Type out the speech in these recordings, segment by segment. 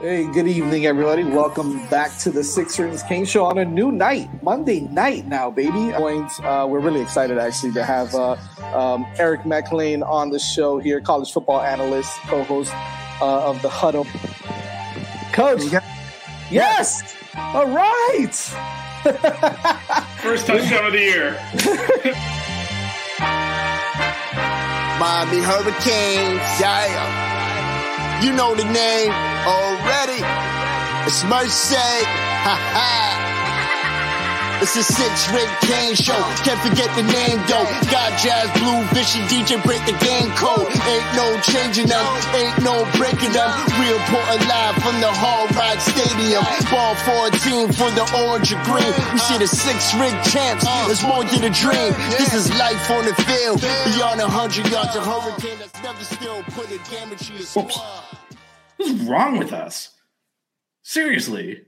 Hey, good evening, everybody. Welcome back to the Sixth Ring Canes Show on a new night, Monday night now, baby. Uh, we're really excited actually to have uh, um, Eric McLean on the show here, college football analyst, co-host uh, of the Huddle. Coach, yes, all right. First touchdown of the year. Miami Hurricanes, yeah. You know the name already. It's Mercy. Ha ha. It's a Sixth Ring Canes show. Can't forget the name though. Got jazz, Blu, vision, DJ break the game code. Ain't no changing them, ain't no breaking them. We report live from the Hard Rock Stadium. Ball 14 for the orange and green. We see the six ring champs. It's more than a dream. This is life on the field. Beyond a hundred yards of hurricane that's never still put a damage to your squad. What's wrong with us? Seriously.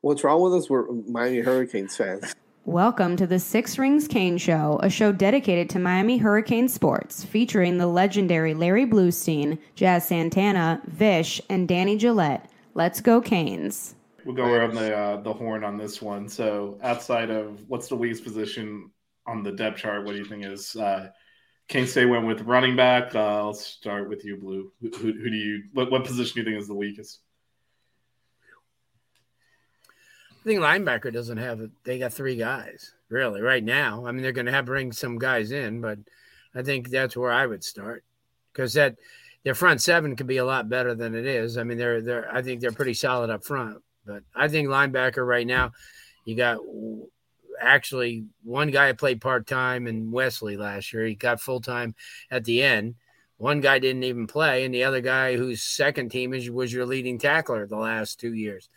What's wrong with us? We're Miami Hurricanes fans. Welcome to the Sixth Ring Canes Show, a show dedicated to Miami Hurricane sports, featuring the legendary Larry Bluestein, Jazz Santana, Vish, and Danny Gillette. Let's go Canes. We'll go around the uh, the horn on this one. So, outside of what's the weakest position on the depth chart, what do you think is? Uh, Kane State went with running back. Uh, I'll start with you, Blu. Who, who, who do you? What, what position do you think is the weakest? I think linebacker doesn't have. They got three guys really right now. I mean, they're going to have bring some guys in, but I think that's where I would start because that their front seven could be a lot better than it is. I mean, they're they're I think they're pretty solid up front, but I think linebacker right now, you got actually one guy played part time in Wesley last year. He got full time at the end. One guy didn't even play, and the other guy, whose second team is, was your leading tackler the last two years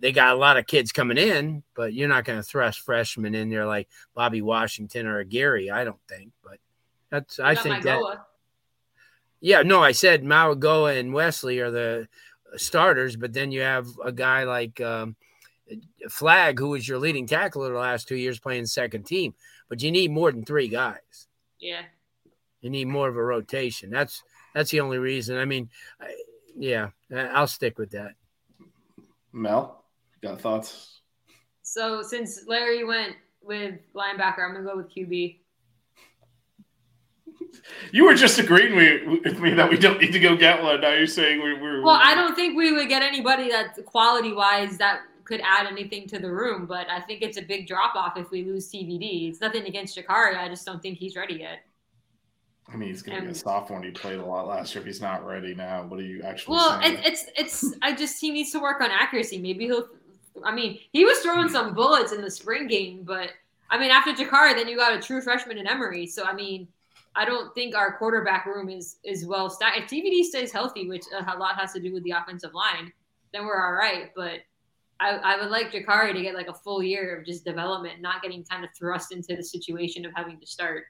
they got a lot of kids coming in, but you're not going to thrust freshmen in there like Bobby Washington or Gary. I don't think, but that's I think that. Yeah, no, I said Mauigoa and Wesley are the starters, but then you have a guy like um, Flagg, who was your leading tackler the last two years, playing second team. But you need more than three guys. Yeah, you need more of a rotation. That's that's the only reason. I mean, I, yeah, I'll stick with that. Mel. Got thoughts? So since Larry went with linebacker, I'm gonna go with QB. You were just agreeing with me that we don't need to go get one. Now you're saying we, are Well, I don't think we would get anybody that quality wise that could add anything to the room, but I think it's a big drop off if we lose TVD. It's nothing against Jacurri. I just don't think he's ready yet. I mean, he's going to be a sophomore. He played a lot last year. If he's not ready now, what are you actually? Well, it, it's it's. I just he needs to work on accuracy. Maybe he'll I mean, he was throwing some bullets in the spring game, but I mean, after Jacurri, then you got a true freshman in Emory. So I mean, I don't think our quarterback room is is well stacked. If TVD stays healthy, which a lot has to do with the offensive line, then we're all right. But I, I would like Jacurri to get like a full year of just development, not getting kind of thrust into the situation of having to start.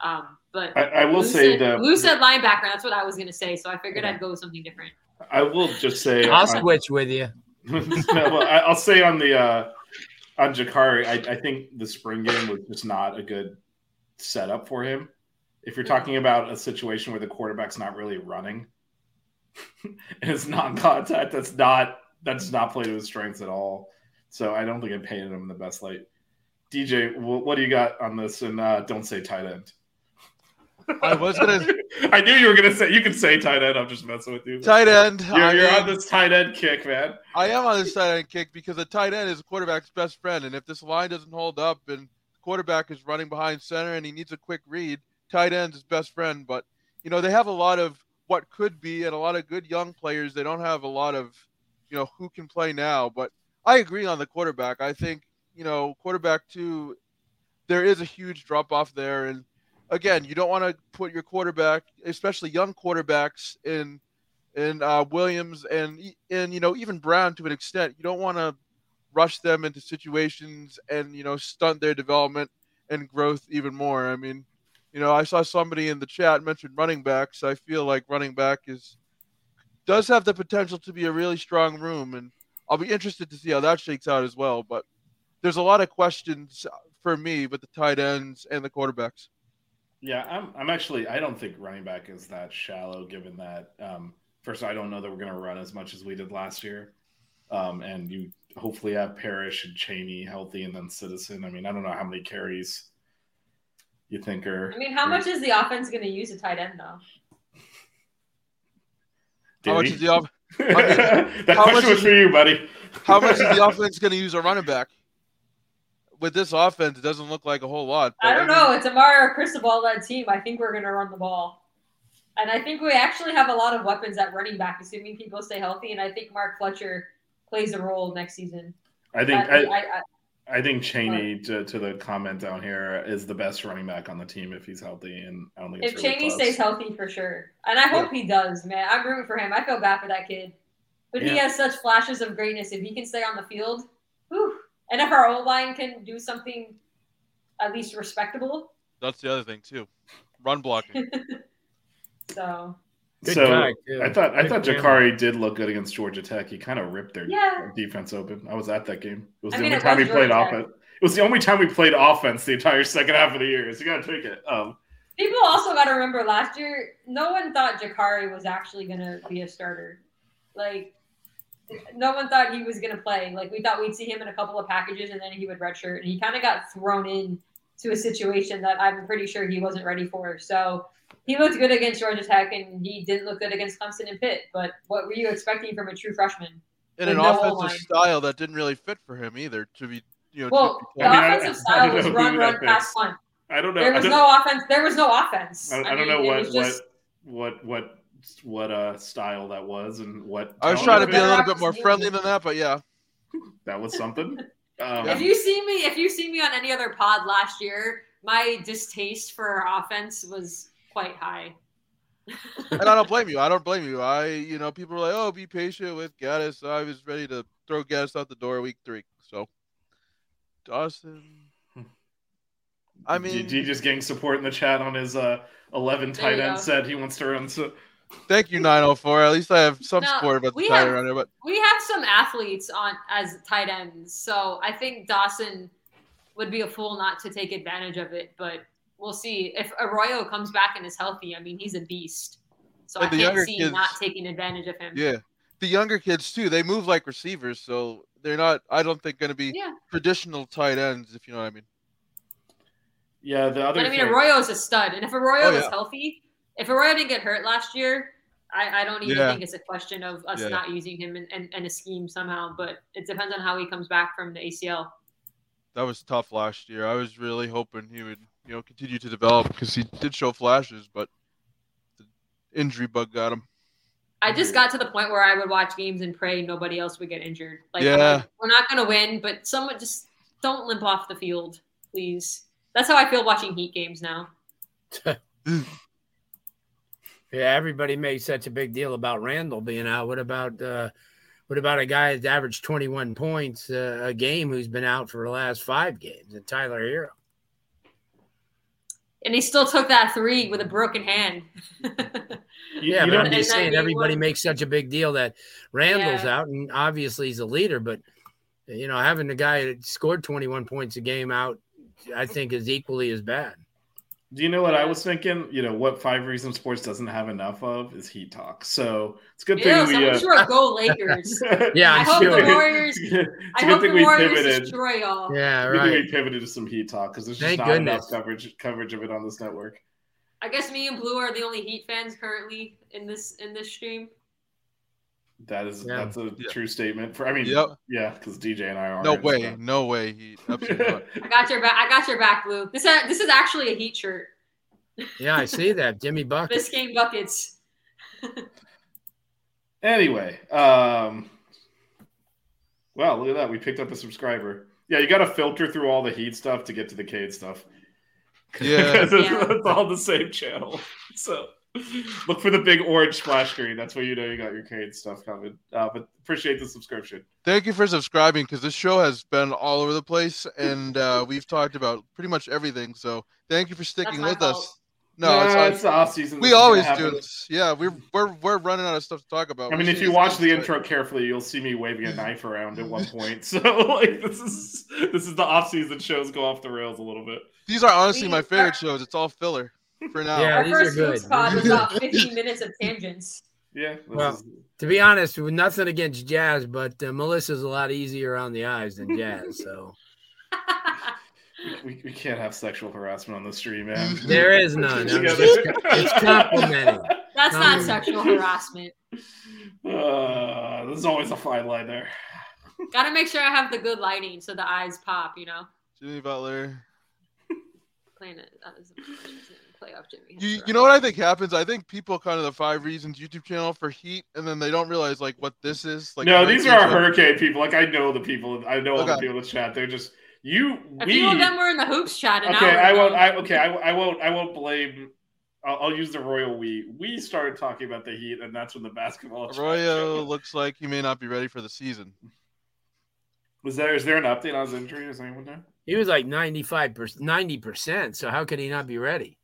Um, but I, I will say said, the Lou said linebacker. That's what I was going to say. So I figured yeah. I'd go with something different. I will just say I'll switch with you. no, well, I, will say on the uh, on Jacurri, I, I, think the spring game was just not a good setup for him. If you're talking about a situation where the quarterback's not really running and it's non-contact, that's not that's not play to his strengths at all. So I don't think I painted him in the best light. DJ, what do you got on this? And uh, don't say tight end. I was gonna. I knew you were gonna say. You can say tight end. I'm just messing with you. Tight end. You're, you're on this tight end kick, man. I am on this tight end kick because a tight end is a quarterback's best friend, and if this line doesn't hold up and the quarterback is running behind center and he needs a quick read, tight end's his best friend. But you know they have a lot of what could be and a lot of good young players. They don't have a lot of you know who can play now. But I agree on the quarterback. I think you know quarterback two. There is a huge drop off there, and again, you don't want to put your quarterback, especially young quarterbacks, in and uh, Williams and and you know even Brown to an extent. You don't want to rush them into situations and you know stunt their development and growth even more. I mean, you know, I saw somebody in the chat mention running backs. I feel like running back is does have the potential to be a really strong room, and I'll be interested to see how that shakes out as well. But there's a lot of questions for me with the tight ends and the quarterbacks. Yeah, I'm. I'm actually. I don't think running back is that shallow, given that. Um, first, I don't know that we're going to run as much as we did last year, um, and you hopefully have Parrish and Chaney healthy, and then Citizen. I mean, I don't know how many carries you think are. I mean, how much is the offense going to use a tight end though? How much Danny? is the off- that how much question was is- for you, buddy. how much is the offense going to use a running back? With this offense, it doesn't look like a whole lot. I don't mean, know. It's a Mario Cristobal led team. I think we're going to run the ball. And I think we actually have a lot of weapons at running back, assuming people stay healthy. And I think Mark Fletcher plays a role next season. I think. But I, I, I, I think Chaney, to, to the comment down here, is the best running back on the team if he's healthy, and I don't think it's if really Chaney close. stays healthy for sure. And I hope he does, man. I'm rooting for him. I feel bad for that kid. But he has such flashes of greatness. If he can stay on the field, whew. And if our O line can do something at least respectable, That's the other thing too. Run blocking. so Good so guy, too. I thought I Good thought family. Jacurri did look good against Georgia Tech. He kind of ripped their Yeah. defense open. I was at that game. It was I the mean, only time we was played Georgia offense. It was the only time we played offense the entire second half of the year. So you got to take it. Um, People also got to remember last year, no one thought Jacurri was actually going to be a starter. Like, no one thought he was going to play. Like, we thought we'd see him in a couple of packages and then he would redshirt. And he kind of got thrown in to a situation that I'm pretty sure he wasn't ready for. So he looked good against Georgia Tech and he didn't look good against Clemson and Pitt. But what were you expecting from a true freshman? In an no offensive O-line. style that didn't really fit for him either. To be, you know, Well, to the be I mean, offensive I style don't was know run, run, pass, punt. I don't know. There was no offense. There was no offense. I, I don't mean, know what just- what what what what uh style that was and what. I was trying to be a little bit more friendly than that, but yeah. That was something. Um, If you see me, if you see me on any other pod last year, my distaste for our offense was quite high. And I don't blame you. I don't blame you. I, you know, people are like, "Oh, be patient with Gattis." I was ready to throw Gattis out the door week three. So, Dawson. I mean, G just getting support in the chat on his uh, 11 tight end go. set he wants to run. So thank you, 904. At least I have some No, support about the we tight have- end runner. But We have some athletes on as tight ends, so I think Dawson would be a fool not to take advantage of it. But we'll see if Arroyo comes back and is healthy. I mean, he's a beast, so And I the can't see kids- not taking advantage of him. yeah, the younger kids too. They move like receivers, so they're not. I don't think going to be Yeah. traditional tight ends, if you know what I mean. yeah, the other But I mean, thing, is a stud, and if Arroyo Oh, was yeah. healthy, if Arroyo didn't get hurt last year, I, I don't even Yeah. think it's a question of us Yeah. not using him in, in, in a scheme somehow. But it depends on how he comes back from the ACL. That was tough last year. I was really hoping he would, you know, continue to develop because he did show flashes, but the injury bug got him. I just got to the point where I would watch games and pray nobody else would get injured. Like, Yeah. like, we're not going to win, but someone just don't limp off the field, please. That's how I feel watching Heat games now. Yeah, everybody made such a big deal about Randall being out. What about uh, what about a guy that's averaged 21 points uh, a game who's been out for the last five games? And Tyler Herro. And he still took that three with a broken hand. Yeah, you but I'm just saying everybody game makes such a big deal that Randall's Yeah. out, and obviously he's a leader. But you know, having the guy that scored 21 points a game out, I think is equally as bad. Do you know what I was thinking? You know what Five Reasons Sports doesn't have enough of is Heat Talk. So it's a good thing Yeah, we. someone Uh, just wrote go Lakers. Yeah, I I'm hope sure. the Warriors. it's a I good hope the Warriors pivoted. destroy y'all. Yeah, Good thing right. we pivoted to some Heat Talk because there's just Thank not goodness. enough coverage coverage of it on this network. I guess me and Blu are the only Heat fans currently in this in this stream. That is Yeah. that's a Yeah. true statement. For I mean, Yep. yeah, because DJ and I are No way. No way. He absolutely. I got your back. I got your back, Blu. This uh, this is actually a Heat shirt. Yeah, I see that. Jimmy Bucket. This game buckets. Anyway, um, well, look at that. We picked up a subscriber. Yeah, you got to filter through all the Heat stuff to get to the Cade stuff. Yeah. 'Cause it's, Yeah. it's all the same channel. So Look for the big orange splash screen. That's where you know you got your Kane stuff coming. Uh, but appreciate the subscription. Thank you for subscribing because this show has been all over the place and uh, we've talked about pretty much everything. So thank you for sticking with fault. us. No, it's, Nah, it's the off season. we always do this. Yeah, we're we're we're running out of stuff to talk about. I mean, We if you watch the to it. intro carefully, you'll see me waving a knife around at one point. So, like, this is this is the off-season shows go off the rails a little bit. these are honestly my favorite shows. It's all filler for now. Yeah. Our these are good. Hoops pod was about 15 minutes of tangents. Yeah. Well, is- To be honest, with nothing against Jazz, but uh, Melissa's a lot easier on the eyes than Jazz. So we, we can't have sexual harassment on the stream, man. there is none. I'm just, it's complimenting. That's not sexual harassment. Uh, there's always a fine line there. Gotta make sure I have the good lighting so the eyes pop, you know? Jimmy Butler. Playing it. That uh, is playoff Jimmy. You, you know what I think happens? I think people kind of the five reasons YouTube channel for Heat, and then they don't realize like what this is. Like no, these are our 19th hurricane people. Like I know the people. I know all the people in the chat. They're just you. A we. few of them were in the hoops chat an okay, hour I ago. won't. I okay. I, I won't. I won't blame. I'll, I'll use the royal we. We started talking about the Heat, and that's when the basketball. chat Arroyo looks like he may not be ready for the season. Was there? Is there an update on his injury? Is anyone there? He was like 95 percent, 90 percent. So how could he not be ready?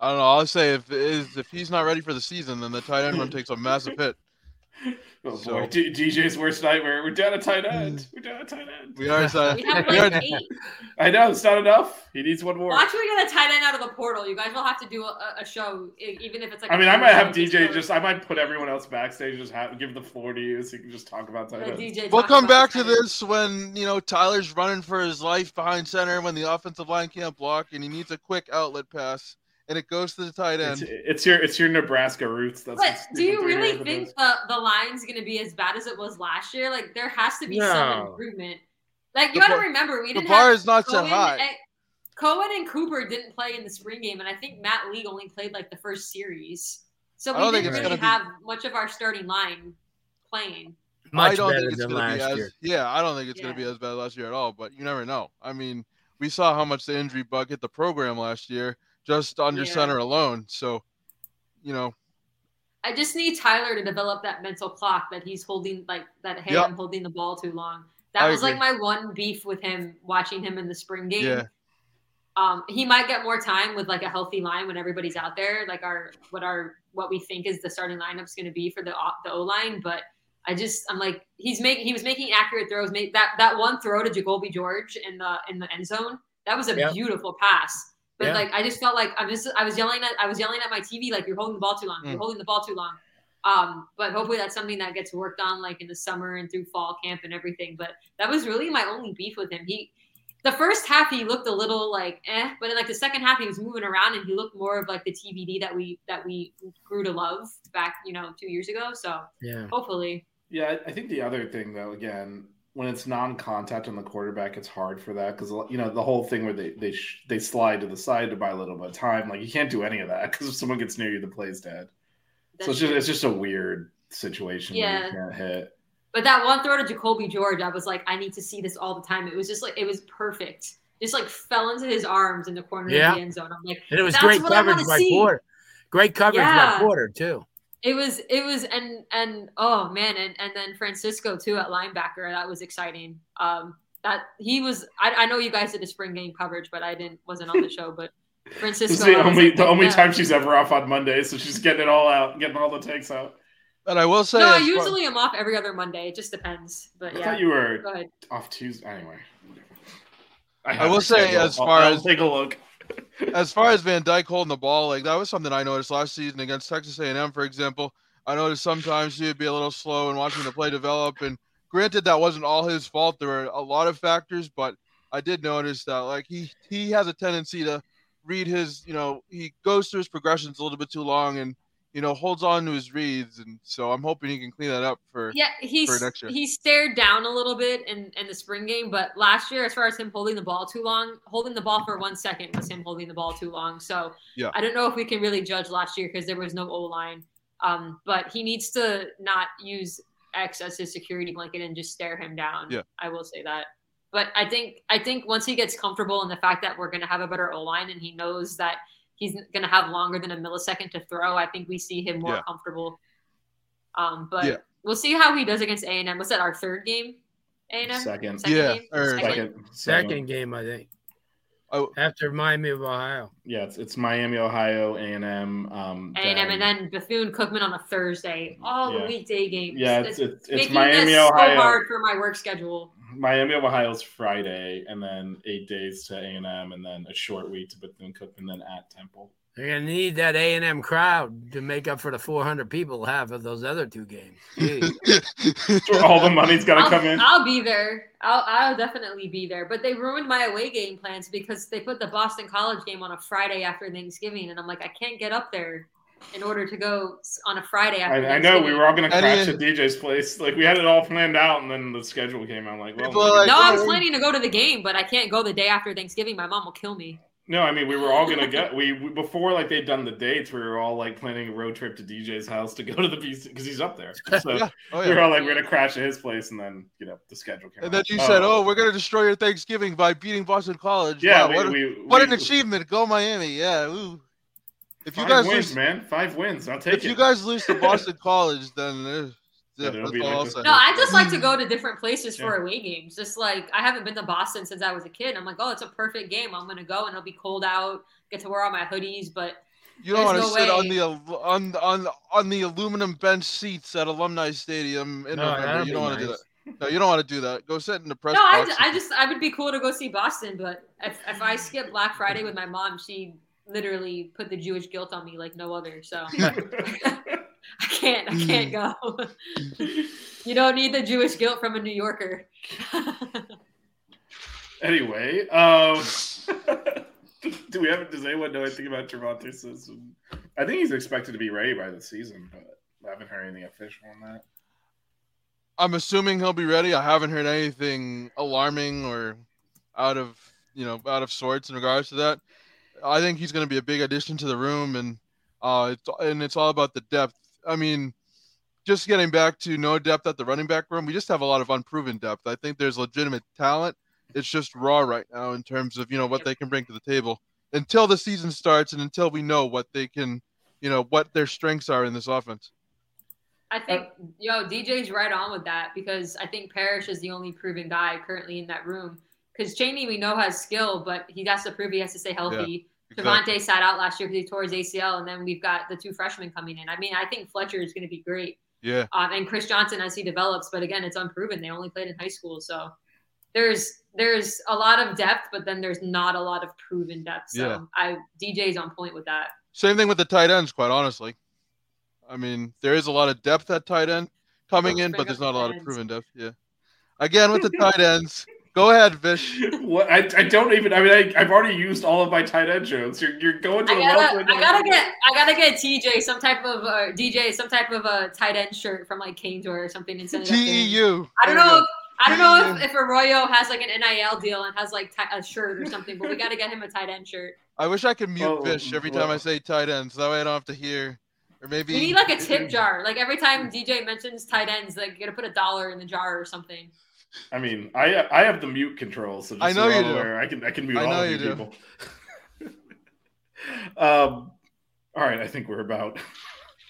I don't know. I'll say if if he's not ready for the season, then the tight end run takes a massive hit. Oh So- boy, D- DJ's worst nightmare. We're down a tight end. We're down a tight end. We are. uh, We have like eight. I know it's not enough. He needs one more. Watch when we get a tight end out of the portal. You guys will have to do a, a show, even if it's like. I mean, I might have DJ show. just. I might put everyone else backstage. Just have give the floor to you, so you can just talk about tight Let ends. DJ We'll come back to this when you know Tyler's running for his life behind center when the offensive line can't block and he needs a quick outlet pass and it goes to the tight end. it's your it's your Nebraska roots. That's But what do you really think does. the, the line's going to be as bad as it was last year? Like, there has to be some improvement. Like, you got to remember, we didn't bar have is not so Cohen high. and- Cohen and Cooper didn't play in the spring game, and I think Matt Lee only played like the first series. So we didn't really gonna be- have much of our starting line playing. Much I don't better think it's than going to last be as year. yeah. I don't think it's going to be as bad last year at all. But you never know. I mean, we saw how much the injury bug hit the program last year just under Yeah. center alone. So, you know, I just need Tyler to develop that mental clock that he's holding, like that. Hey, Yep. I'm holding the ball too long. That I was like my one beef with him watching him in the spring game. Yeah. Um, he might get more time with like a healthy line when everybody's out there, like our what our what we think is the starting lineup's going to be for the O- the O line. But I just I'm like he's making he was making accurate throws. Make that that one throw to Jacolby George in the in the end zone. That was a Yeah. beautiful pass. But Yeah. like I just felt like I'm just I was yelling at I was yelling at my TV like you're holding the ball too long. You're Mm. holding the ball too long. Um, but hopefully that's something that gets worked on like in the summer and through fall camp and everything. But that was really my only beef with him. He the first half he looked a little like eh, but in like the second half he was moving around and he looked more of like the TVD that we that we grew to love back you know two years ago. So Yeah. hopefully, Yeah, I- I think the other thing though, again, when it's non-contact on the quarterback, it's hard for that because you know the whole thing where they they sh- they slide to the side to buy a little bit of time. Like you can't do any of that because if someone gets near you, the play's dead. that's so it's just it's just a weird situation where Yeah. you can't hit. but that one throw to Jacolby George, I was like, I need to see this all the time. It was just like it was perfect. Just like fell into his arms in the corner Yeah. of the end zone. I'm like, And it was great coverage by see. Porter. Great coverage Yeah. by Porter too. It was it was and and oh man and and then Francisco too at linebacker that was exciting. Um, that he was I, I know you guys did a spring game coverage, but I didn't wasn't on the show. But Francisco This is the only like, the only yeah. time she's ever off on Monday, so she's getting it all out, getting all the takes out. and I will say, No, I as far- usually am off every other Monday. It just depends. But I yeah, thought you were off Tuesday anyway. I have will say, schedule. as I'll- far I'll as- take a look. As far as Van Dyke holding the ball, like that was something I noticed last season against Texas A&M, for example. I noticed sometimes he would be a little slow in watching the play develop. And granted, that wasn't all his fault. There were a lot of factors, but I did notice that like he he has a tendency to read his, you know, he goes through his progressions a little bit too long and you know holds on to his reads. And so I'm hoping he can clean that up for. Yeah, he for next year. he stared down a little bit in in the spring game, but last year, as far as him holding the ball too long, holding the ball for one second was him holding the ball too long. So Yeah. I don't know if we can really judge last year because there was no O line. Um, but he needs to not use X as his security blanket and just stare him down. Yeah. I will say that. But I think I think once he gets comfortable in the fact that we're going to have a better O line and he knows that he's going to have longer than a millisecond to throw. I think we see him more Yeah. comfortable. Um, but Yeah. we'll see how he does against A and M. Was that our third game? A and M. Second. Yeah, game? or- Second, Second game, I think. Oh. After Miami of Ohio. Yeah, it's, it's Miami, Ohio, A and M. Um, A and M, and then Bethune Cookman on a Thursday. All Yeah. the weekday games. yeah, it's it's, it's making Miami, this Ohio. so hard for my work schedule. Miami of Ohio's Friday, and then eight days to A and M, and then a short week to Bethune Cookman, then at Temple. They're gonna need that A and M crowd to make up for the 400 people have of those other two games. Jeez. All the money's got to I'll, come in. I'll be there. I'll, I'll definitely be there. But they ruined my away game plans because they put the Boston College game on a Friday after Thanksgiving, and I'm like, I can't get up there in order to go on a Friday after. I, I know we were all going to crash at DJ's place. Like we had it all planned out, and then the schedule came out. Like, well, like, No, I was "Oh, planning to go to the game, but I can't go the day after Thanksgiving. My mom will kill me. no, I mean we were all going to get we, we before like they'd done the dates. We were all like planning a road trip to DJ's house to go to the BC because he's up there. So Yeah. Oh, we were all like, we're going to crash at his place, and then you know the schedule came. And out. then you said, "Oh, oh we're gonna destroy your Thanksgiving by beating Boston College." yeah, Wow, we, what, we, what we, an achievement! Go Miami! Yeah. Ooh. If you Five guys wins, lose, man, five wins. I'll take if it. If you guys lose to Boston College, then Yeah, yeah, that's all I'll say. No, I just like to go to different places for Yeah. away games. Just like I haven't been to Boston since I was a kid. I'm like, oh, it's a perfect game. I'm gonna go and it'll be cold out. Get to wear all my hoodies, but You don't want to no sit on the on on on the aluminum bench seats at Alumni Stadium in No, November. You don't be want to do that. No, you don't want to do that. Go sit in the press no, I, box. ju- I just I would be cool to go see Boston, but if if I skip Black Friday with my mom, she literally put the Jewish guilt on me like no other. So I can't I can't go. you don't need the Jewish guilt from a New Yorker. Anyway, um, do we have? Does anyone know anything about Javante Simpson? I think he's expected to be ready by the season, but I haven't heard anything official on that. I'm assuming he'll be ready. I haven't heard anything alarming or out of you know out of sorts in regards to that. I think he's going to be a big addition to the room, and uh, it's and it's all about the depth. I mean, just getting back to no depth at the running back room, we just have a lot of unproven depth. I think there's legitimate talent. It's just raw right now in terms of you know what they can bring to the table until the season starts and until we know what they can, you know, what their strengths are in this offense. I think yo DJ's right on with that because I think Parrish is the only proven guy currently in that room. Because Chaney we know has skill, but he has to prove he has to stay healthy. Devontae sat out last year because he tore his ACL, and then we've got the two freshmen coming in. I mean, I think Fletcher is going to be great, Yeah. um, and Chris Johnson as he develops. But again, it's unproven. They only played in high school, so there's there's a lot of depth, but then there's not a lot of proven depth. So Yeah. I DJ's on point with that. Same thing with the tight ends, quite honestly. I mean, there is a lot of depth at tight end coming in, but there's not a lot tight of proven depth. Yeah. Again, with the tight ends, go ahead, Vish. What I, I don't even. I mean, I, I've already used all of my tight end jokes. You're, you're going to I the gotta. I gotta get, I gotta get TJ some type of uh, DJ, some type of a tight end shirt from like Caneswear or something and send it up. TEU. I don't know. If, I don't know if, if Arroyo has like an NIL deal and has like ti- a shirt or something, but we got to get him a tight end shirt. I wish I could mute Oh, Vish every time I say tight ends. That way I don't have to hear. Or maybe We need like a tip jar. Like every time DJ mentions tight ends, like you gotta put a dollar in the jar or something. I mean, I I have the mute control, so just I know you you're do. aware, I can I can mute I all know of you you do. people. um, all right, I think we're about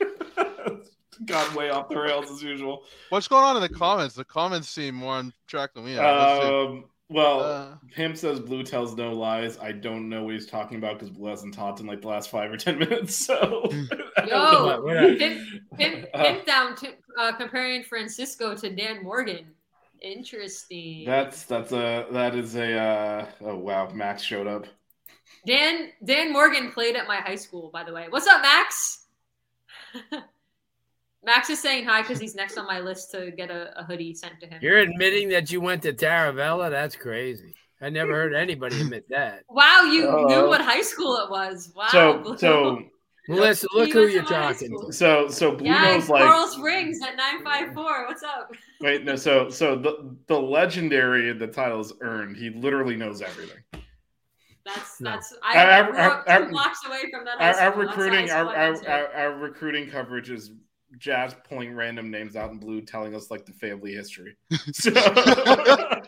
gone way off the rails as usual. What's going on in the comments? The comments seem more on track than we are. Um, well, Uh, Pim says Blu tells no lies. I don't know what he's talking about because Blu hasn't talked in like the last five or ten minutes. So, I don't know. What- what I- Pimp, pimp, Uh, pimp down to, uh, comparing Francisco to Dan Morgan. Interesting. that's that's a that is a uh, oh wow, Max showed up. Dan Dan Morgan played at my high school, by the way. What's up, Max? Max is saying hi because he's next on my list to get a, a hoodie sent to him. You're admitting that you went to Taravella? That's crazy. I never heard anybody admit that. wow, you Uh, knew what high school it was. Wow. so so Melissa, He look who you're talking to. so so Blu yeah, knows like Coral Springs at nine five four. What's up? Wait, no. So, so the the legendary the title is earned. He literally knows everything. That's No. that's. Our- I, I our- grew up our- blocks away from that. High Our, our That's the high recruiting, our, school I our, our, our recruiting coverage is Jazz pulling random names out in blue, telling us like the family history. So,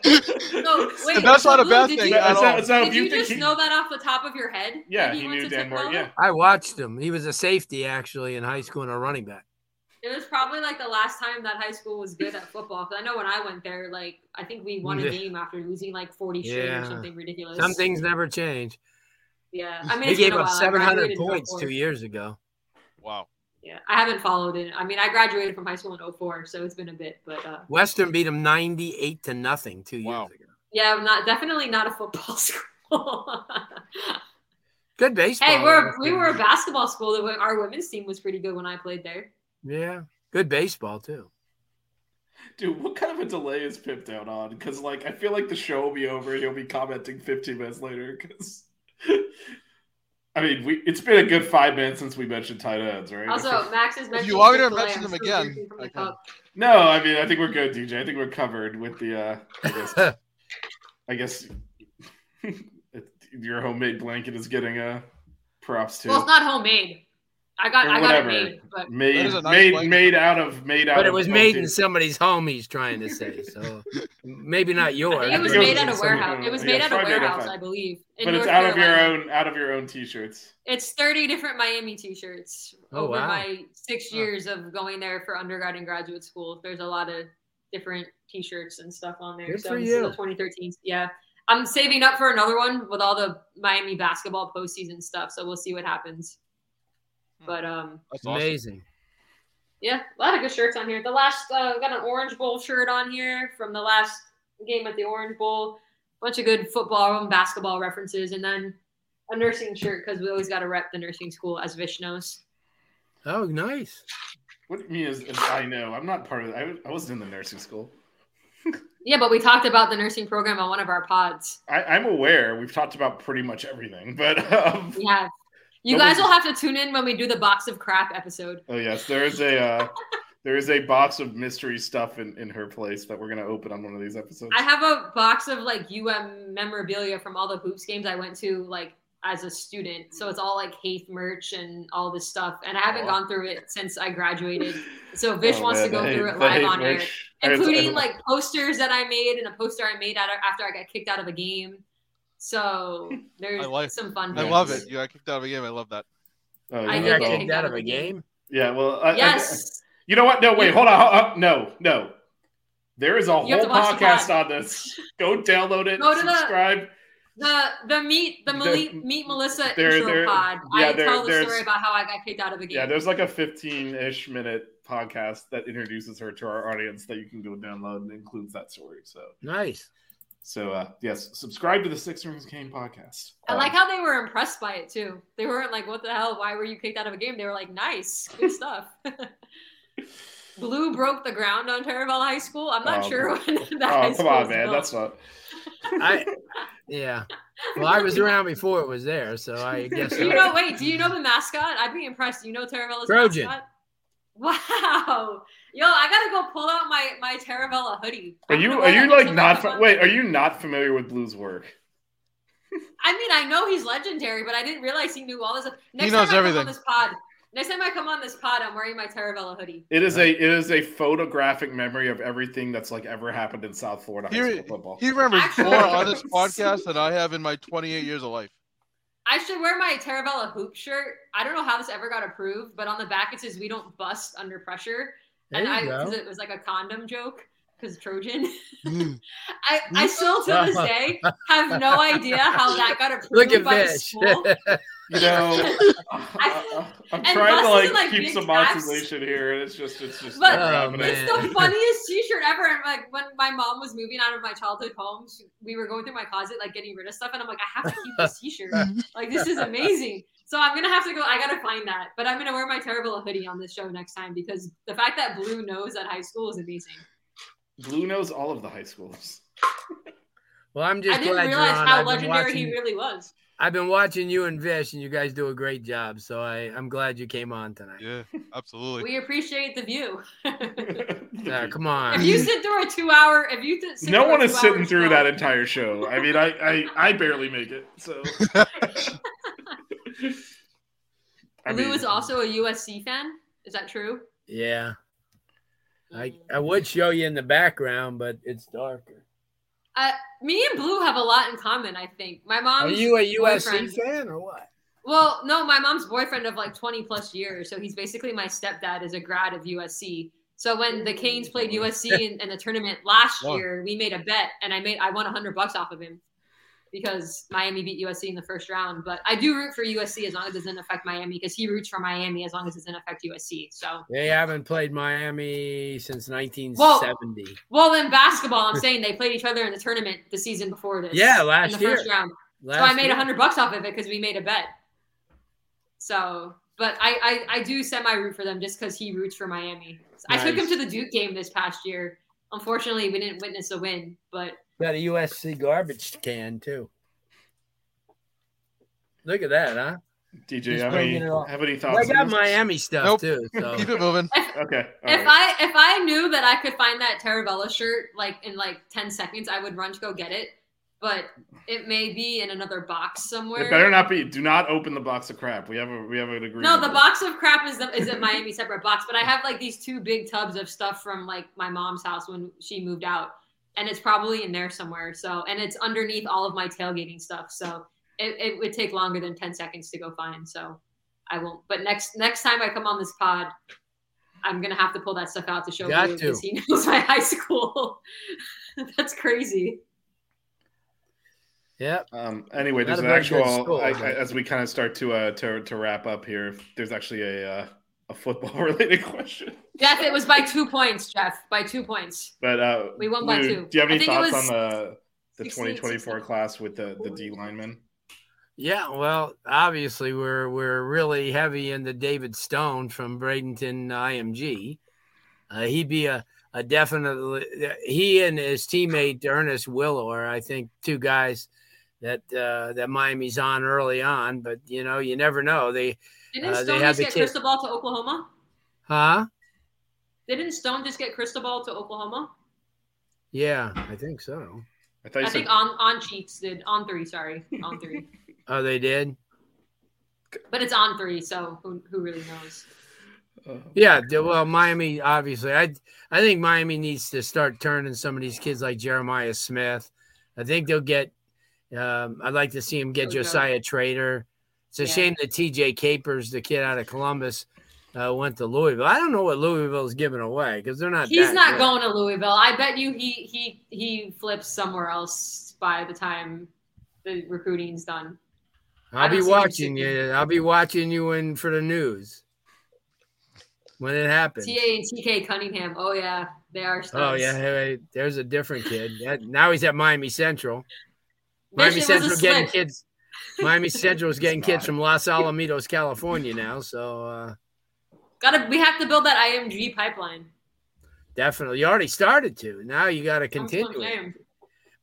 No, wait, that's so not a Blu, bad did thing You, at all. so did you you just he- know that off the top of your head? yeah, that he went knew to Dan Moore. Yeah, I watched him. He was a safety actually in high school and a running back. It was probably like the last time that high school was good at football. Because I know when I went there, like I think we won a game after losing like forty straight Yeah. or something ridiculous. Some things never change. Yeah, I mean, He gave up 700 points two years ago. Wow. Yeah, I haven't followed it. I mean, I graduated from high school in 04, so it's been a bit. But uh, Western beat them 98 to nothing two years Wow. ago. yeah, not definitely not a football school. Good baseball. hey, we're we were a basketball school. The- Our women's team was pretty good when I played there. Yeah, good baseball too. dude, what kind of a delay is Pip down on? Because like I feel like the show will be over and he'll be commenting 15 minutes later. Because I mean, we it's been a good five minutes since we mentioned tight ends, right? Also, Max is mentioning you want me to mention them again, drinking the I can. cup. No, I mean I think we're good, DJ. I think we're covered with the. uh I guess, I guess your homemade blanket is getting uh props too. Well, it's not homemade. I got I got it whatever. made, but made nice made blanket. made out of made out. but it of was made in somebody's home. He's trying to say so. Maybe not yours. it was think it made was at a warehouse. It was yeah, made at a probably made at warehouse, that. I believe. in But it's North out of your own out of your own t-shirts. It's 30 different Miami t-shirts Oh, over wow. my six Huh. years of going there for undergrad and graduate school. There's a lot of different t-shirts and stuff on there. Good so for you. 2013. Yeah. I'm saving up for another one with all the Miami basketball postseason stuff. So we'll see what happens. Hmm. But um That's awesome. Amazing. yeah, a lot of good shirts on here. The last uh got an Orange Bowl shirt on here from the last game at the Orange Bowl. Bunch of good football and basketball references, and then a nursing shirt because we always got to rep the nursing school as Vish knows. Oh, nice. What do you mean is is I know I'm not part of. I, was- I wasn't in the nursing school. Yeah, but we talked about the nursing program on one of our pods. I, I'm aware. We've talked about pretty much everything, but um, We have. You guys will have to tune in when we do the box of crap episode. oh yes, there is a uh, there is a box of mystery stuff in, in her place that we're gonna open on one of these episodes. I have a box of like UM memorabilia from all the hoops games I went to like as a student. So it's all like Haith merch and all this stuff. And I haven't Oh. gone through it since I graduated. So Vish Oh, wants man, to go through it live on air. merch. I- including like posters that I made and a poster I made after I got kicked out of a game. So there's like- some fun. I things. love it. You got kicked out of a game. I love that. Oh, I yeah. You did got kicked kicked out of a game. Yeah, well, I, I- Yes. you know what? No, wait, hold on. hold on. No, no. There is a You whole to watch the podcast on this. Go download it. Go to the- subscribe. The the meet the The- meet Melissa there- intro there- pod. yeah, I there- tell the story about how I got kicked out of the game. Yeah, there's like a 15-ish minute podcast that introduces her to our audience that you can go download and includes that story. So, Nice. So uh, yes, subscribe to the Sixth Ring Canes podcast. I Um, like how they were impressed by it too. They weren't like, "What the hell? Why were you kicked out of a game?" They were like, "Nice, good stuff." Blu broke the ground on Taravella High School. I'm not Oh. sure when that Oh, high come on, was man. built. That's not. I yeah. Well, I was around before it was there, so I guess. Do you know? Wait, do you know the mascot? I'd be impressed. Do you know Taravella's Trojan. mascot? Wow, yo, I gotta go pull out my my Taravella hoodie. Are I'm you are you like not fa- wait? Are you not familiar with Blu's work? I mean, I know he's legendary, but I didn't realize he knew all this. Next knows time I everything. Come on this pod, next time I come on this pod, I'm wearing my Taravella hoodie. It is a it is a photographic memory of everything that's like ever happened in South Florida high He, school football. he remembers more on this podcast than I have in my 28 years of life. I should wear my Taravella hoop shirt. I don't know how this ever got approved, but on the back it says "We don't bust under pressure," There and I because it was like a condom joke because Trojan. Mm. I, I still to this day have no idea how that got approved Look at by the school. You know, I- I'm trying to like like, keep some caps. monetization here, and it's just it's just But- not Oh, happening. It's the funniest T-shirt ever. And like when my mom was moving out of my childhood home, she- we were going through my closet, like getting rid of stuff, and I'm like, I have to keep this T-shirt. like this is amazing. So I'm gonna have to go. I gotta find that. But I'm gonna wear my terrible hoodie on this show next time because the fact that Blu knows at high school is amazing. Blu knows all of the high schools. Well, I'm just I didn't glad realize how I've legendary watching. he really was. I've been watching you and Vish, and you guys do a great job. So I, I'm glad you came on tonight. Yeah, absolutely. We appreciate the view. Uh, come on. if you sit through a two-hour, if you th- sit no one is sitting through show- that entire show. I mean, I I, I barely make it. So I Blu mean, is also a USC fan. Is that true? Yeah. I I would show you in the background, but it's darker. Uh, me and Blu have a lot in common. I think my mom. Are you a USC boyfriend- fan or what? Well, no, my mom's boyfriend of like 20 plus years. So he's basically my stepdad is a grad of USC. So when the Canes played USC in, in the tournament last year, we made a bet and I made I won 100 bucks off of him because Miami beat USC in the first round. But I do root for USC as long as it doesn't affect Miami because he roots for Miami as long as it doesn't affect USC. So They haven't played Miami since 1970. well, in basketball, I'm saying they played each other in the tournament the season before this. Yeah, in last the year. first round. Last so I made a hundred bucks off of it because we made a bet. So, but I I, I do semi root for them just because he roots for Miami. I took him to the Duke game this past year. Unfortunately, we didn't witness a win, but Got a USC garbage can too. Look at that, huh? DJ, He's have any, bringing it all. have any thoughts? I got this? Miami stuff Nope. too. So Keep it moving. Okay. all if right. I if I knew that I could find that Taravella shirt like in like ten seconds, I would run to go get it. But it may be in another box somewhere. It better not be. Do not open the box of crap. We have a we have an agreement. No, the box of crap is the, is a Miami separate box, but I have like these two big tubs of stuff from like my mom's house when she moved out, and it's probably in there somewhere. So, and it's underneath all of my tailgating stuff. So, it, it would take longer than ten seconds to go find. So, I won't. But next next time I come on this pod, I'm gonna have to pull that stuff out to show Got you to. because he knows my high school. That's crazy. Yeah. Um, anyway, Not there's an actual. school, I, I, as we kind of start to uh to to wrap up here, there's actually a uh, a football related question. Jeff, it was by two points. Jeff, by two points. But uh, We won by Lou, two. Do you have any thoughts on the the 16, 2024 16. class with the the D linemen? Yeah, well, obviously we're we're really heavy into David Stone from Bradenton IMG. Uh, he'd be a a definitely he and his teammate Ernest Willor, I think, two guys that uh, that Miami's on early on. But you know, you never know. They, Didn't Uh, Stone have just the get kid- Cristobal to Oklahoma? huh? Didn't Stone just get Cristobal to Oklahoma? Yeah, I think so. I thought I said think on on cheats did on three. Sorry, on three. Oh, they did. but it's on three, so who who really knows? uh, Yeah, well, Miami obviously. I I think Miami needs to start turning some of these kids like Jeremiah Smith. I think they'll get. Um, I'd like to see him get There go. Josiah Trader. It's a Yeah. shame that T.J. Capers, the kid out of Columbus, uh, went to Louisville. I don't know what Louisville's giving away because they're not. He's not good. going to Louisville. I bet you he he he flips somewhere else by the time the recruiting's done. I'll be watching you. I'll be watching you in for the news when it happens. TA and TK Cunningham. Oh yeah, they are. Studs. Oh yeah, hey, there's a different kid. Now he's at Miami Central. Miami Central getting slip. kids. Miami Central is getting It's kids from Los Alamitos, California now. So uh, Gotta we have to build that IMG pipeline. definitely, you already started to. Now you got to That's what I'm continue. it.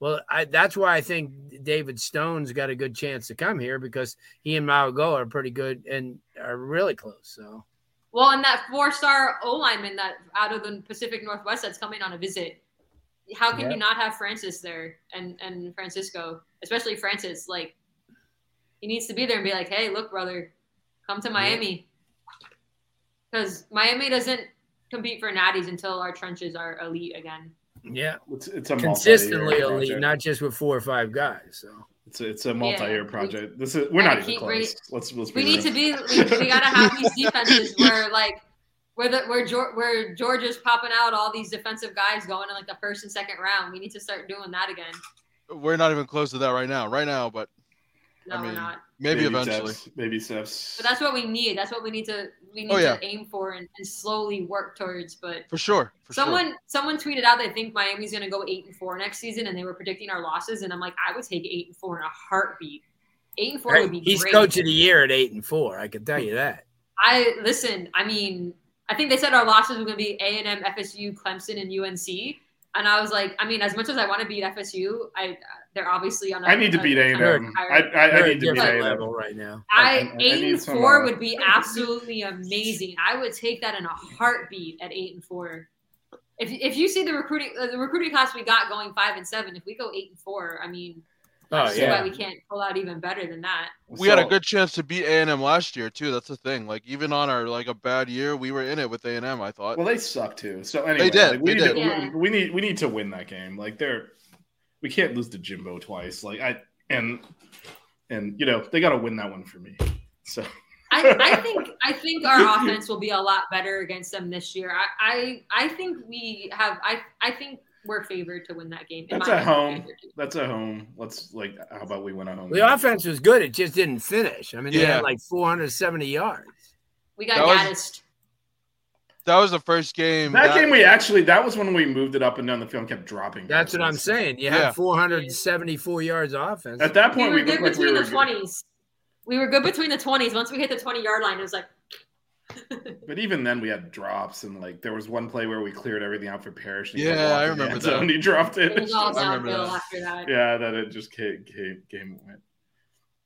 Well, I, that's why I think David Stone's got a good chance to come here because he and Mauigoa are pretty good and are really close. So Well, and that four-star O lineman that out of the Pacific Northwest that's coming on a visit. How can Yeah. you not have Francis there and and Francisco, especially Francis? Like, he needs to be there and be like, "Hey, look, brother, come to Miami," because Miami doesn't compete for natties until our trenches are elite again. yeah, it's, it's a consistently multi-year elite, project. not just with four or five guys. So It's a, it's a multi-year we- project. This is we're not even close. bringing- let's let's be We need to be. We, we gotta have these defenses where like. Where the where George where Georgia's popping out all these defensive guys going in like the first and second round. We need to start doing that again. We're not even close to that right now. Right now, but No, I we're mean, not. maybe Baby eventually. steps, baby steps. But that's what we need. That's what we need to we need Oh, yeah. to aim for and, and slowly work towards. But For sure. For someone sure. someone tweeted out they think Miami's gonna go eight and four next season, and they were predicting our losses. And I'm like, I would take eight and four in a heartbeat. Eight and four would be he's great. coach of the year at eight and four. I can tell you that. I listen. I mean, I think they said our losses were going to be A and M, FSU, Clemson, and UNC. And I was like, I mean, as much as I want to beat FSU, I they're obviously on. a- I need to beat A and a M. higher- I, I, I They're need to beat A and level M. right now. I- I I- I eight need and some, four uh, would be absolutely amazing. I would take that in a heartbeat at eight and four. If if you see the recruiting uh, the recruiting class we got going five and seven, if we go eight and four, I mean, Oh See why we can't pull out even better than that. We had a good chance to beat A and M last year too. That's the thing. Like even on our like a bad year, we were in it with A and M. I thought. Well, they suck too. So anyway, they did, like, we they need did. To, Yeah. we, we need we need to win that game. Like they're we can't lose to Jimbo twice. Like I and and you know they got to win that one for me. So I, I think I think our offense will be a lot better against them this year. I I, I think we have I I think we're favored to win that game. In That's at home. that's at home. Let's like how about we win at home? The offense was good. It just didn't finish. I mean, they Yeah. had like 470 yards. We got That was- Gattis. That was the first game. That game we actually that was when we moved it up and down the field and kept dropping. That's what I'm saying. You Yeah. had 474 yards offense. At that point, We were we, good looked like we between were the good. twenties. We were good between the twenties. Once we hit the twenty yard line, it was like But even then, we had drops and like there was one play where we cleared everything out for Parrish. and Yeah, I remember that. zone, He dropped it. it was all I remember that. after that. yeah, that it just came, came, game went.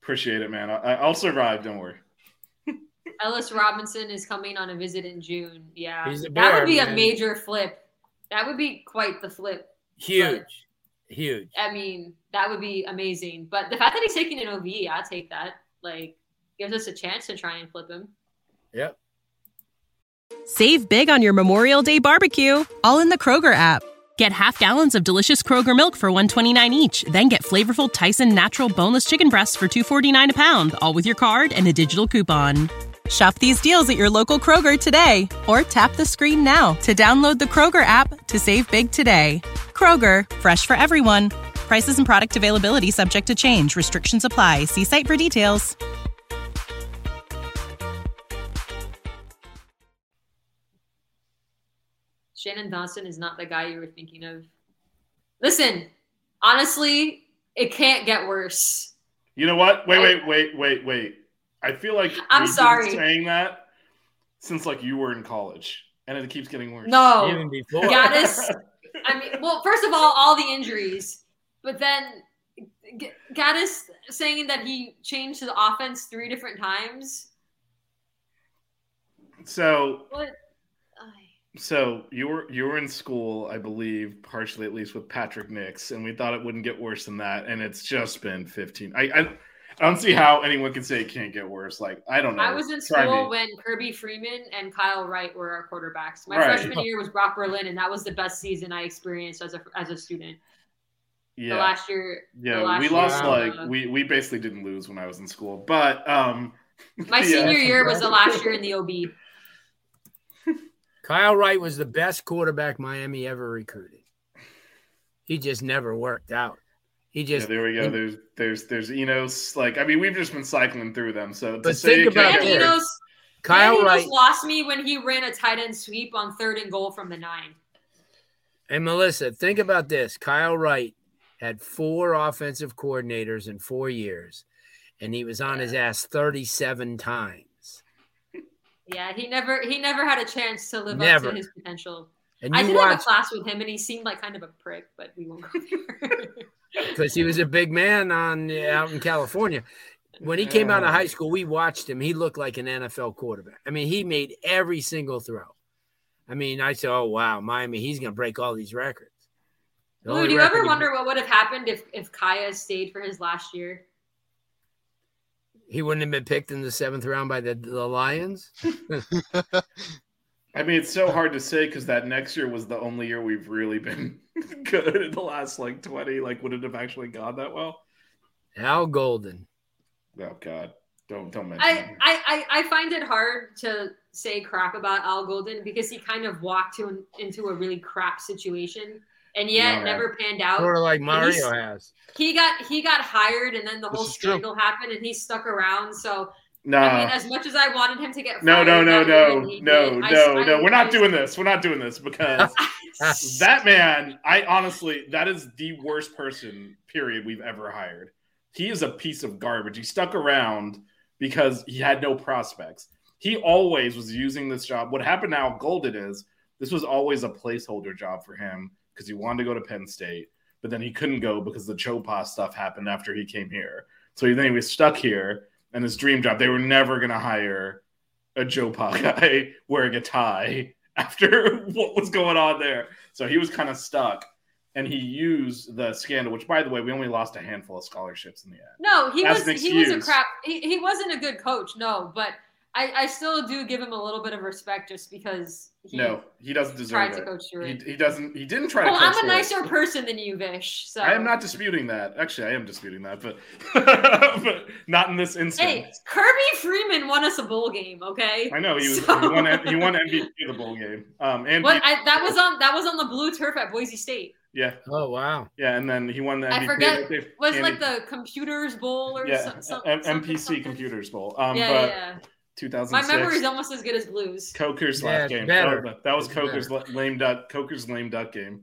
Appreciate it, man. I, I'll survive. Don't worry. Ellis Robinson is coming on a visit in June. Yeah, He's a that would be man. a major flip. That would be quite the flip. Huge. Huge. I mean, that would be amazing. But the fact that he's taking an OV, I'll take that. Like, gives us a chance to try and flip him. Yep. Save big on your Memorial Day barbecue, all in the Kroger app. Get half gallons of delicious Kroger milk for 129 each, then get flavorful Tyson natural boneless chicken breasts for 249 a pound, all with your card and a digital coupon. Shop these deals at your local Kroger today or tap the screen now to download the Kroger app to save big today. Kroger, fresh for everyone. Prices and product availability subject to change. Restrictions apply. See site for details. Shannon Dawson is not the guy you were thinking of. Listen, honestly, it can't get worse. You know what? Wait, wait, wait, wait, wait. I feel like I'm sorry. saying that since like you were in college, and it keeps getting worse. No, Even before. Gattis. I mean, well, first of all, all the injuries, but then G- Gattis saying that he changed his offense three different times. So, What? So you were you were in school, I believe, partially at least with Patrick Nix, and we thought it wouldn't get worse than that, and it's just been 15. I I, I don't see how anyone can say it can't get worse. Like I don't know. I was in Try school me. when Kirby Freeman and Kyle Wright were our quarterbacks. My Right. freshman year was Brock Berlin, and that was the best season I experienced as a as a student. yeah. The last year, Yeah, last we lost uh, like we we basically didn't lose when I was in school, but um, my yeah. senior year was the last year in the OB. Kyle Wright was the best quarterback Miami ever recruited. He just never worked out. He Yeah, there we go. There's there's there's Enos. Like I mean, we've just been cycling through them. So to But say think it can't about Dan get this. worse- Enos, Kyle Dan Enos Wright lost me when he ran a tight end sweep on third and goal from the nine. and Melissa. Think about this. Kyle Wright had four offensive coordinators in four years, and he was on his ass 37 times. Yeah, he never he never had a chance to live Never. up to his potential. And I you did have a class with him, and he seemed like kind of a prick, but we won't go there. because he was a big man on out in California. When he came out of high uh. school, we watched him. He looked like an NFL quarterback. I mean, he made every single throw. I mean, I said, "Oh wow, Miami, he's going to break all these records." The Lou, do you ever wonder what would have happened if if Kaya stayed for his last year? he wouldn't have been picked in the seventh round by the, the Lions? I mean, it's so hard to say because that next year was the only year we've really been good in the last like twenty. Like, would it have actually gone that well? Al Golden. Oh God, don't don't mention. I. I, I, I find it hard to say crap about Al Golden because he kind of walked to, into a really crap situation and yet Yeah. never panned out. Sort of like Mario has. He got he got hired and then the This whole is true. scandal happened and he stuck around. So nah. I mean, as much as I wanted him to get no, no, fired no, no, when no, I- no, I- no. We're not doing this. We're not doing this because that man, I honestly, that is the worst person, period, we've ever hired. He is a piece of garbage. He stuck around because he had no prospects. He always was using this job. What happened now, Golden, is this was always a placeholder job for him because he wanted to go to Penn State, but then he couldn't go because the Joe Pa stuff happened after he came here. So then he was stuck here, and his dream job, they were never going to hire a Joe Pa guy wearing a tie after what was going on there. So he was kind of stuck. and he used the scandal. Which, by the way, we only lost a handful of scholarships in the end. No, he As was he was a crap. He, he wasn't a good coach. No, but I, I still do give him a little bit of respect just because he no, he doesn't tried deserve to it. coach through He, it. he doesn't. He didn't try Well, to. Coach I'm a through it. nicer person than you, Vish. So I am not disputing that. Actually, I am disputing that, but, but not in this instance. Hey, Kirby Freeman won us a bowl game. Okay. I know he was So- he won he won MVP of the bowl game. Um, and What I, that was on that was on the blue turf at Boise State. yeah, Oh wow. yeah, and then he won the MVP. I forget They- was like the Computers Bowl or yeah, some, some, something, MPC something. Computers Bowl. Um, Yeah, but yeah, yeah. 2006. My memory is almost as good as Blu's. Coker's Yeah, last game. better. That was, that was It's Coker's la- lame duck. Coker's lame duck game.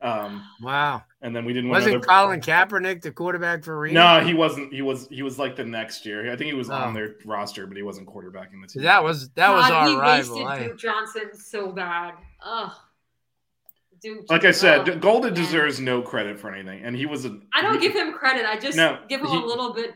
Um, Wow. and then we didn't. Wasn't another- Colin Kaepernick the quarterback for Reno? No, he wasn't. He was. He was like the next year. I think he was on Oh. their roster, but he wasn't quarterbacking the team. That was that was God, he our rival. wasted I- Duke Johnson so bad. Ugh. Duke. like I said, ugh, Golden man. deserves no credit for anything, and he was a. I don't he- give him credit. I just No, give him he- a little bit.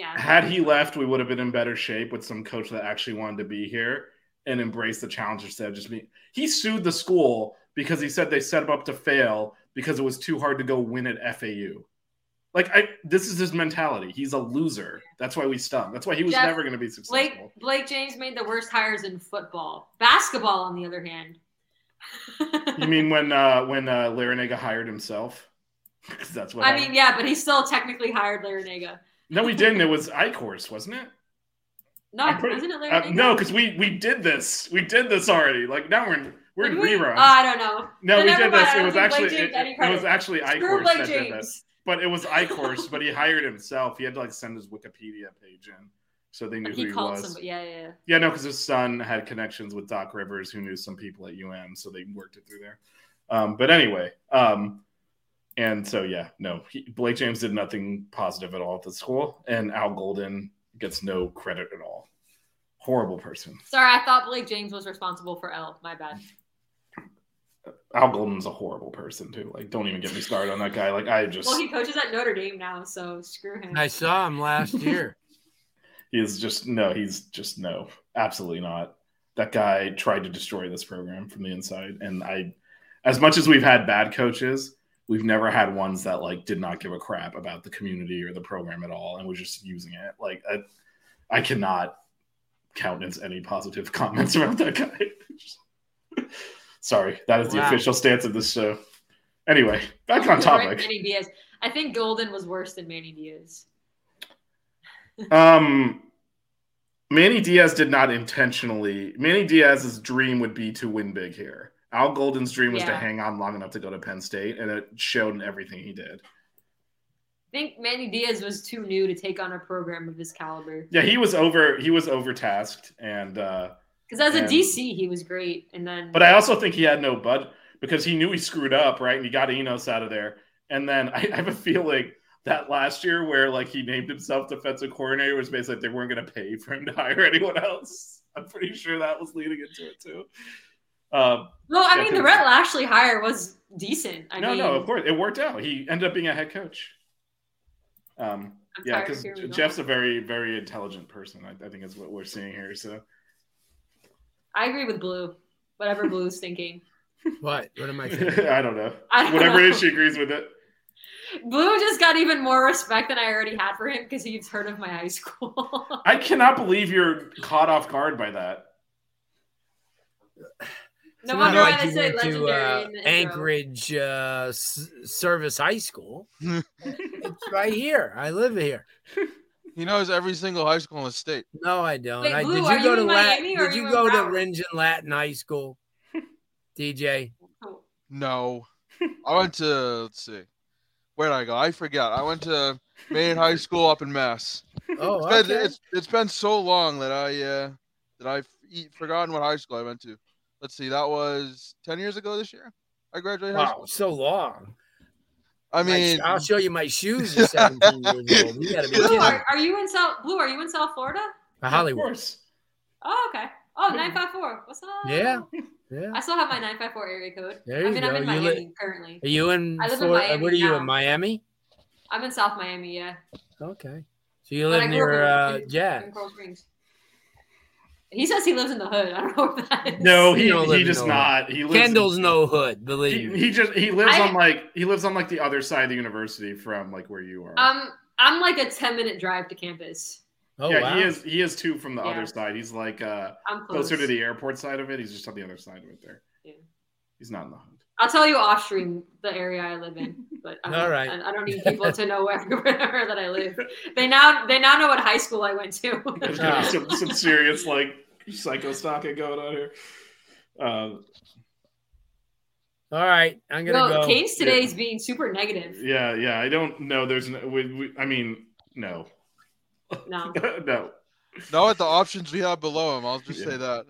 Yeah. Had he left, we would have been in better shape with some coach that actually wanted to be here and embrace the challenge instead of just me. He sued the school because he said they set him up to fail because it was too hard to go win at FAU. Like I, this is his mentality. He's a loser. That's why we stunk. That's why he was Jeff, never going to be Blake successful. Blake James made the worst hires in football. Basketball, on the other hand. You mean when uh, when uh, Larrañaga hired himself? that's what I happened. mean, yeah, but he still technically hired Larrañaga. No, we didn't. It was Eichorst, wasn't it? No, pretty- wasn't it Uh, no, because we we did this. We did this already. Like now we're in we're in Did we? reruns. Oh, I don't know. no, Then we did this. It was actually James it, any it was actually Eichorst that did. James. But it was Eichorst, but he hired himself. He had to like send his Wikipedia page in, so they knew who He he was. somebody. Yeah, yeah, yeah. Yeah, no, because his son had connections with Doc Rivers, who knew some people at UM, so they worked it through there. Um, but anyway, um, and so yeah, no, he, Blake James did nothing positive at all at the school, and Al Golden gets no credit at all. Horrible person. Sorry, I thought Blake James was responsible for L. My bad. Al Golden's a horrible person too. Like, don't even get me started on that guy. Like, I just Well, he coaches at Notre Dame now, so screw him. I saw him last year. he is just no. He's just no. Absolutely not. That guy tried to destroy this program from the inside, and I, as much as we've had bad coaches, we've never had ones that like did not give a crap about the community or the program at all, and was just using it. Like, I, I cannot countenance any positive comments about that guy. Sorry, that is the Wow. official stance of this show. Anyway, back on topic. Manny Diaz. I think Golden was worse than Manny Diaz. Um, Manny Diaz did not intentionally. Manny Diaz's dream would be to win big here. Al Golden's dream was to hang on long enough to go to Penn State, and it showed in everything he did. I think Manny Diaz was too new to take on a program of this caliber. Yeah, he was over. He was overtasked, and uh, Because as a DC, he was great, and then but I also think he had no bud because he knew he screwed up, right? And he got Enos out of there, and then I, I have a feeling that last year where like he named himself defensive coordinator was basically like they weren't going to pay for him to hire anyone else. I'm pretty sure that was leading into it too. Um, well, I mean, the Rhett Lashlee hire was decent. I no, mean, no, of course it worked out. He ended up being a head coach. Um, I'm yeah, because Jeff's a very, very intelligent person. I, I think is what we're seeing here. So I agree with Blu. Whatever Blu's thinking. What? What am I thinking? I don't know. I don't Whatever know. is, she agrees with it. Blu just got even more respect than I already had for him because he's heard of my high school. I cannot believe you're caught off guard by that. No It's wonder why like they you say went to, uh, in the intro. Anchorage uh, S- Service High School. it's right here. I live here. He knows every single high school in the state. No, I don't. Wait, I, Blu, did are you go you to in Lat- Miami or Did you you in go to Broward? Ringen Latin High School, DJ? Oh, No, I went to let's see, where did I go? I forgot. I went to Maine High School up in Mass. Oh, It's been, okay. it's, it's been so long that I uh, that I've e- forgotten what high school I went to. Let's see, that was ten years ago this year. I graduated high Wow, school. so long. I mean, sh- I'll show you my shoes. Years old. You gotta be Blu, are, are you in South Blue? Are you in South Florida? Uh, Hollywood. course. Oh, okay. Oh, 954. What's up? Yeah, yeah. I still have my 954 area code. There I you mean, go. I'm in You Miami li- currently. Are you in? I live in Miami what are you now. in Miami? I'm in South Miami, yeah. Okay. So you live near up uh, in Coral Springs. He says he lives in the hood. I don't know what that is. No, he He don't he in just no not. He lives Kendall's in, no hood, believe He, he just he lives I- on like he lives on like the other side of the university from like where you are. Um, I'm like a 10 minute drive to campus. oh yeah, wow. he is he is two from the Yeah. other side. He's like uh I'm close. closer to the airport side of it. He's just on the other side of it there. Yeah. He's not in the hood. I'll tell you off stream the area I live in, but I don't, All right. I, I don't need people to know where, where that I live. They now they now know what high school I went to. There's Ah. gonna be some, some serious like psycho stalking going on here. Um, All right, I'm gonna no, go. Canes today is being super negative. yeah, yeah. I don't know. There's no. We, we, I mean, no, No, no. Know what the options we have below him. I'll just Yeah. say that.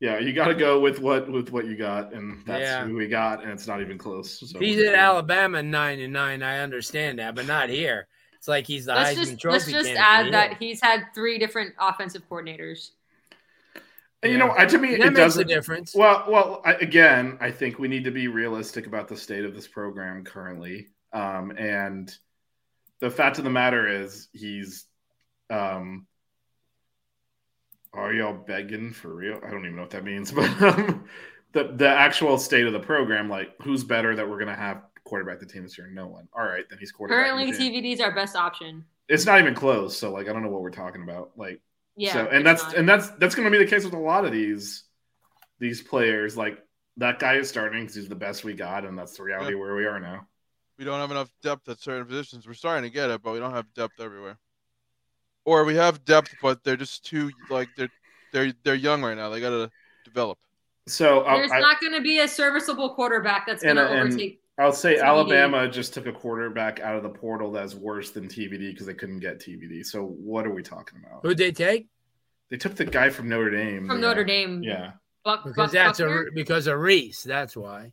Yeah, you got to go with what with what you got, and that's Yeah. who we got, and it's not even close. So He's at Alabama nine and nine. I understand that, but not here. It's like he's the let's Heisman just Trophy let's just add here. that he's had three different offensive coordinators. And you know, I, to me, that it makes a doesn't. difference. Well, well, I, again, I think we need to be realistic about the state of this program currently, um, and the fact of the matter is, he's. Um, are y'all begging for real? I don't even know what that means, but um, the the actual state of the program, like who's better that we're gonna have quarterback the team this year? No one. All right, then he's quarterback. Currently, the team. TVD is our best option. It's not even close. So like, I don't know what we're talking about. Like, Yeah, so, and that's not. and that's that's going to be the case with a lot of these these players. Like that guy is starting because he's the best we got, and that's the reality Yeah. where we are now. We don't have enough depth at certain positions. We're starting to get it, but we don't have depth everywhere. Or we have depth, but they're just too like they're they're they're young right now. They gotta develop. So I'll, There's I, not going to be a serviceable quarterback that's going And- to uh, and- overtake. I'll say TVD. Alabama just took a quarterback out of the portal that's worse than TVD because they couldn't get TVD. So what are we talking about? Who did they take? They took the guy from Notre Dame. From yeah. Notre Dame. Yeah, Buck, Because Buck that's a because of Rees. That's why.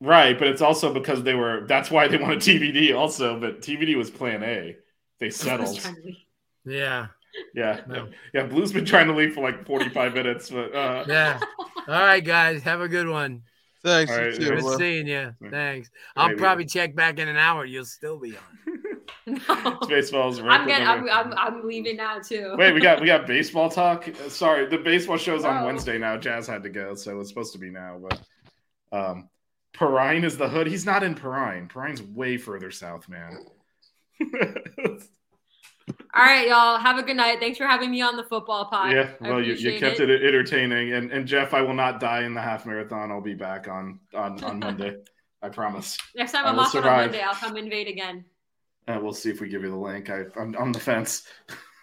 right. But it's also because they were. That's why they wanted TVD also. But TVD was Plan A. They settled. Yeah. Yeah, No. yeah. Blu's been trying to leave for like forty-five minutes, but uh, Yeah. All right, guys. Have a good one. Thanks. All you too. Good Will. seeing you. Yeah. Thanks. I'll Maybe. probably check back in an hour. You'll still be on. No. baseball's right. I'm getting. I'm, I'm, I'm leaving now too. Wait, we got we got baseball talk. Uh, Sorry, the baseball show's on Oh. Wednesday now. Jazz had to go, so it's supposed to be now. But um, Perrine is the hood. He's not in Perrine. Perrine's way further south, man. All right, y'all. Have a good night. Thanks for having me on the football pod. yeah, well, you, you kept it. entertaining, and and Jeff, I will not die in the half marathon. I'll be back on on on Monday. I promise. Next time I I'm off on. Monday, I'll come invade again. Uh, we'll see if we give you the link. I, I'm on the fence.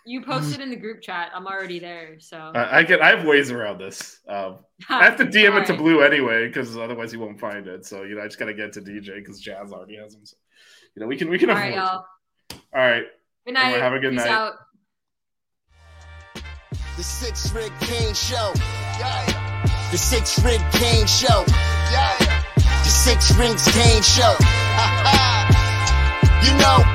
You posted in the group chat. I'm already there. So I, I get. I have ways around this. Um, I have to DM it to Blu anyway because otherwise he won't find it. So you know, I just gotta get to DJ because Jazz already has him. So, you know, we can we can All avoid. right, y'all. All right. Good night. Have a good Peace night. out. The Sixth Ring Canes Show. Yeah. The Sixth Ring Canes Show. Yeah. The Sixth Ring Canes Show. you know.